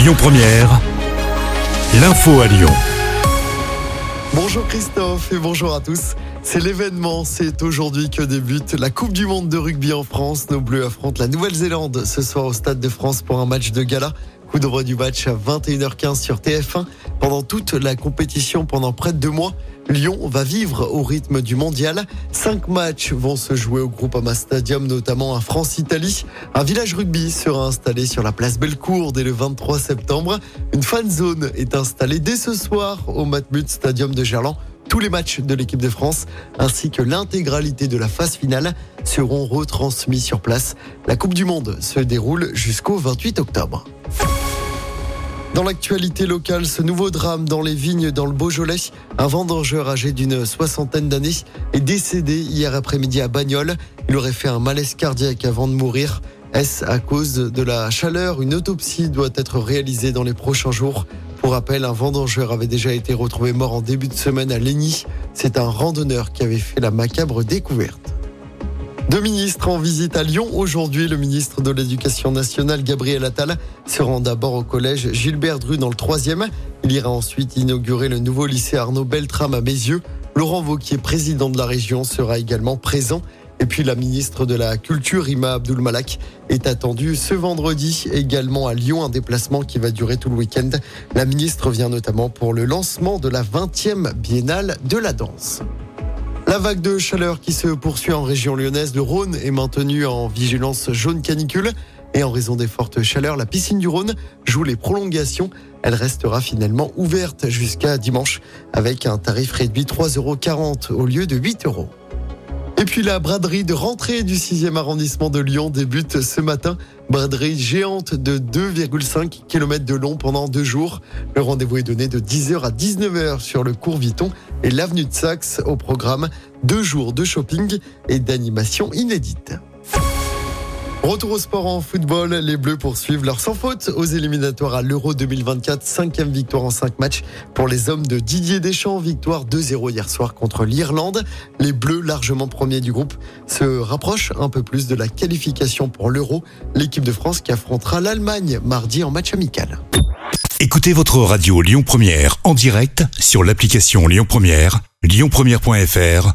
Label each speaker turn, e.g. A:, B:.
A: Lyon Première, l'info à Lyon.
B: Bonjour Christophe et bonjour à tous. C'est l'événement, c'est aujourd'hui que débute la Coupe du Monde de rugby en France. Nos Bleus affrontent la Nouvelle-Zélande ce soir au Stade de France pour un match de gala. Coup d'envoi du match à 21h15 sur TF1. Pendant toute la compétition, pendant près de deux mois, Lyon va vivre au rythme du mondial. Cinq matchs vont se jouer au Groupama Stadium, notamment à France-Italie. Un village rugby sera installé sur la place Bellecour dès le 23 septembre. Une fan zone est installée dès ce soir au Matmut Stadium de Gerland. Tous les matchs de l'équipe de France ainsi que l'intégralité de la phase finale seront retransmis sur place. La Coupe du Monde se déroule jusqu'au 28 octobre. Dans l'actualité locale, ce nouveau drame dans les vignes dans le Beaujolais, un vendangeur âgé d'une soixantaine d'années est décédé hier après-midi à Bagnoles. Il aurait fait un malaise cardiaque avant de mourir. Est-ce à cause de la chaleur? Une autopsie doit être réalisée dans les prochains jours. Pour rappel, un vendangeur avait déjà été retrouvé mort en début de semaine à Lény. C'est un randonneur qui avait fait la macabre découverte. Deux ministres en visite à Lyon aujourd'hui. Le ministre de l'Éducation nationale, Gabriel Attal, se rend d'abord au collège Gilbert Dru dans le troisième. Il ira ensuite inaugurer le nouveau lycée Arnaud Beltrame à Bézieux. Laurent Vauquier, président de la région, sera également présent. Et puis la ministre de la Culture, Ima Abdul Malak, est attendue ce vendredi également à Lyon, un déplacement qui va durer tout le week-end. La ministre vient notamment pour le lancement de la 20e biennale de la danse. La vague de chaleur qui se poursuit en région lyonnaise, le Rhône est maintenu en vigilance jaune canicule. Et en raison des fortes chaleurs, la piscine du Rhône joue les prolongations. Elle restera finalement ouverte jusqu'à dimanche avec un tarif réduit 3,40 euros au lieu de 8 euros. Puis la braderie de rentrée du 6e arrondissement de Lyon débute ce matin. Braderie géante de 2,5 km de long pendant deux jours. Le rendez-vous est donné de 10h à 19h sur le cours Viton et l'avenue de Saxe au programme. Deux jours de shopping et d'animation inédite. Retour au sport en football, les Bleus poursuivent leur sans faute aux éliminatoires à l'Euro 2024, cinquième victoire en cinq matchs pour les hommes de Didier Deschamps, victoire 2-0 hier soir contre l'Irlande. Les Bleus, largement premiers du groupe, se rapprochent un peu plus de la qualification pour l'Euro, l'équipe de France qui affrontera l'Allemagne mardi en match amical.
A: Écoutez votre radio Lyon Première en direct sur l'application Lyon Première, lyonpremière.fr